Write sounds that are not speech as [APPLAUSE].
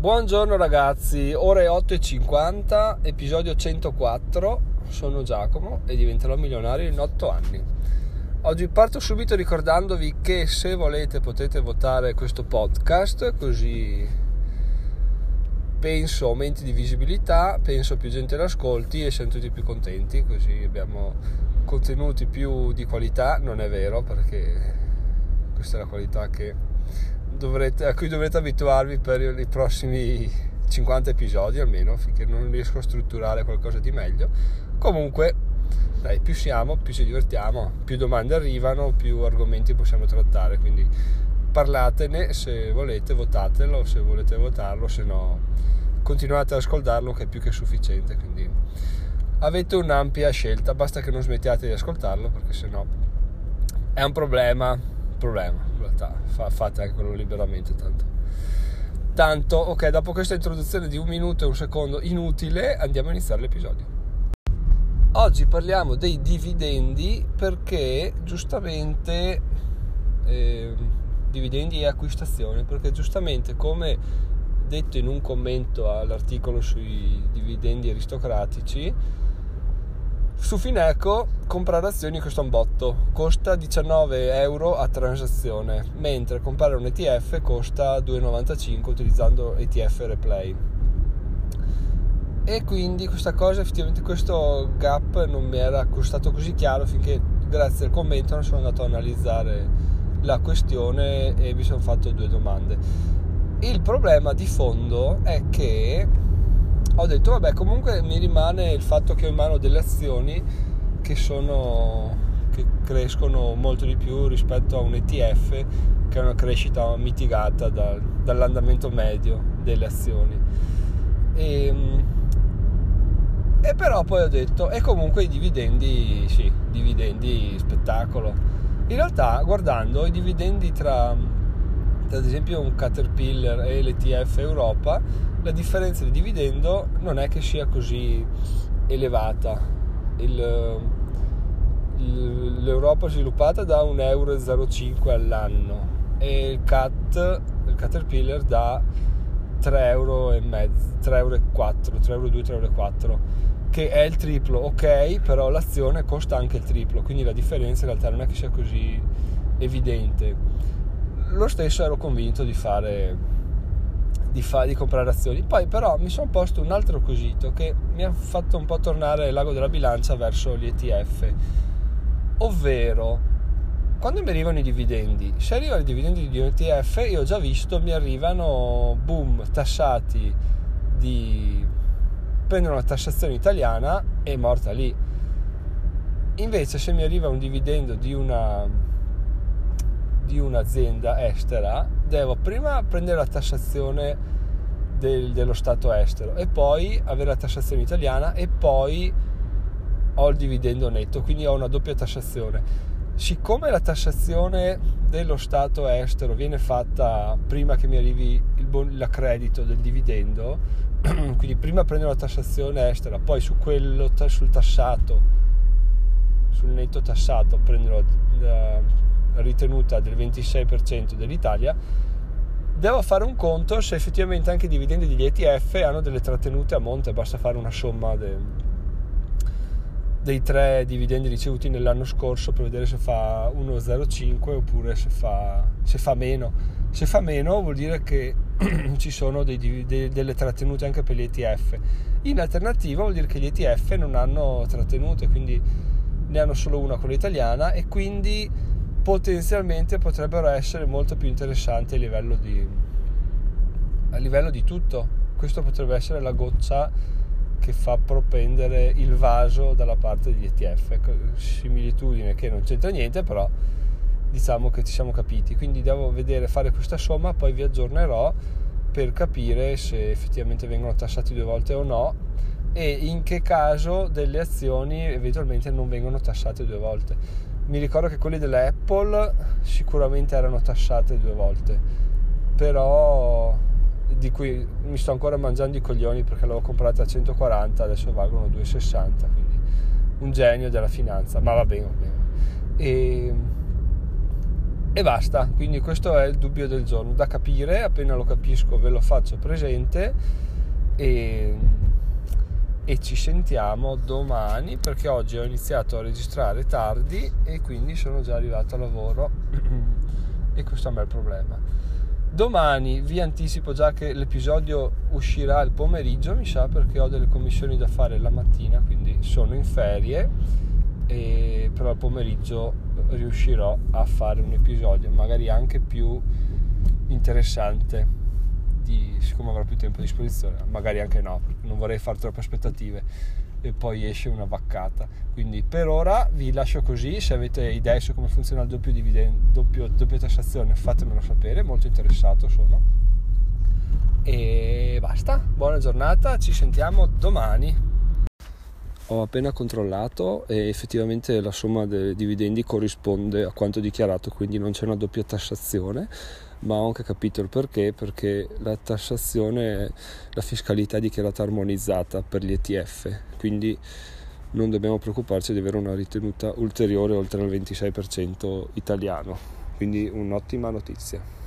Buongiorno ragazzi, ore 8.50, episodio 104, sono Giacomo e diventerò milionario in 8 anni. Oggi parto subito ricordandovi che se volete potete votare questo podcast così penso aumenti di visibilità, penso più gente l'ascolti e siamo tutti più contenti, così abbiamo contenuti più di qualità, non è vero perché questa è la qualità che dovrete, a cui dovrete abituarvi per i prossimi 50 episodi almeno, finché non riesco a strutturare qualcosa di meglio. Comunque, dai, più siamo, più ci divertiamo, più domande arrivano, più argomenti possiamo trattare, quindi parlatene se volete, votatelo, se volete votarlo, se no continuate ad ascoltarlo che è più che sufficiente, quindi avete un'ampia scelta, basta che non smettiate di ascoltarlo perché sennò è un problema, problema realtà. Fa, fate anche quello liberamente tanto. Tanto ok dopo questa introduzione di un minuto e un secondo inutile andiamo a iniziare l'episodio. Oggi parliamo dei dividendi perché giustamente eh, dividendi e acquistazioni perché giustamente come detto in un commento all'articolo sui dividendi aristocratici su Fineco comprare azioni costa un botto, costa 19 euro a transazione, mentre comprare un ETF costa 2,95 utilizzando ETF Replay. E quindi questa cosa, effettivamente questo gap non mi era costato così chiaro finché grazie al commento non sono andato a analizzare la questione e mi sono fatto due domande. Il problema di fondo è che ho detto vabbè comunque mi rimane il fatto che ho in mano delle azioni che sono che crescono molto di più rispetto a un ETF che è una crescita mitigata dal, dall'andamento medio delle azioni. E, ehm, e però poi ho detto e comunque i dividendi sì dividendi spettacolo. In realtà guardando i dividendi tra ad esempio un Caterpillar e l'ETF Europa, la differenza di dividendo non è che sia così elevata. Il, il, L'Europa sviluppata da 1,05 euro all'anno e il CAT, il Caterpillar da 3,4 euro, 3,4 euro, 3,2 euro, 3,4 euro che è il triplo, ok, però l'azione costa anche il triplo, quindi la differenza in realtà non è che sia così evidente lo stesso ero convinto di fare di, fa, di comprare azioni. Poi però mi sono posto un altro quesito che mi ha fatto un po' tornare lago della bilancia verso gli ETF ovvero quando mi arrivano i dividendi se arrivano i dividendi di un ETF io ho già visto mi arrivano boom tassati di prendono la tassazione italiana e morta lì. Invece se mi arriva un dividendo di una di un'azienda estera devo prima prendere la tassazione del, dello Stato estero e poi avere la tassazione italiana e poi ho il dividendo netto, quindi ho una doppia tassazione. Siccome la tassazione dello Stato estero viene fatta prima che mi arrivi il bon- l'accredito del dividendo, [CLEARS THROAT] quindi prima prendo la tassazione estera, poi su quello, sul tassato, sul netto tassato prendo la, ritenuta del 26% dell'Italia, devo fare un conto se effettivamente anche i dividendi degli ETF hanno delle trattenute a monte, basta fare una somma de, dei tre dividendi ricevuti nell'anno scorso per vedere se fa 1,05 oppure se fa, se fa meno. Se fa meno vuol dire che [CLEARS THROAT] ci sono dei, dei, delle trattenute anche per gli ETF. In alternativa vuol dire che gli ETF non hanno trattenute, quindi ne hanno solo una, quella italiana, e quindi potenzialmente potrebbero essere molto più interessanti a livello di, a livello di tutto. Questo potrebbe essere la goccia che fa propendere il vaso dalla parte degli ETF. Ecco, similitudine che non c'entra niente, però diciamo che ci siamo capiti. Quindi devo vedere, fare questa somma, poi vi aggiornerò per capire se effettivamente vengono tassati due volte o no e in che caso delle azioni eventualmente non vengono tassate due volte mi ricordo che quelli dell'Apple sicuramente erano tassate due volte, però di cui mi sto ancora mangiando i coglioni perché l'avevo comprata a 140, adesso valgono 2,60, quindi un genio della finanza, ma va bene, va bene. E e basta, quindi questo è il dubbio del giorno, da capire, appena lo capisco ve lo faccio presente e, e ci sentiamo domani perché oggi ho iniziato a registrare tardi e quindi sono già arrivato a lavoro [CLEARS THROAT] e questo è un bel problema. Domani vi anticipo già che l'episodio uscirà il pomeriggio, mi sa, perché ho delle commissioni da fare la mattina, quindi sono in ferie, e però il pomeriggio riuscirò a fare un episodio magari anche più interessante di, siccome avrò più tempo a disposizione magari anche no non vorrei fare troppe aspettative e poi esce una vaccata. Quindi per ora vi lascio così. Se avete idee su come funziona il doppio dividendo doppio, doppia tassazione fatemelo sapere. Molto interessato sono. E basta. Buona giornata. Ci sentiamo domani. Ho appena controllato e effettivamente la somma dei dividendi corrisponde a quanto dichiarato, quindi non c'è una doppia tassazione, ma ho anche capito il perché, perché la tassazione è la fiscalità dichiarata armonizzata per gli ETF, quindi non dobbiamo preoccuparci di avere una ritenuta ulteriore oltre al 26% italiano, quindi un'ottima notizia.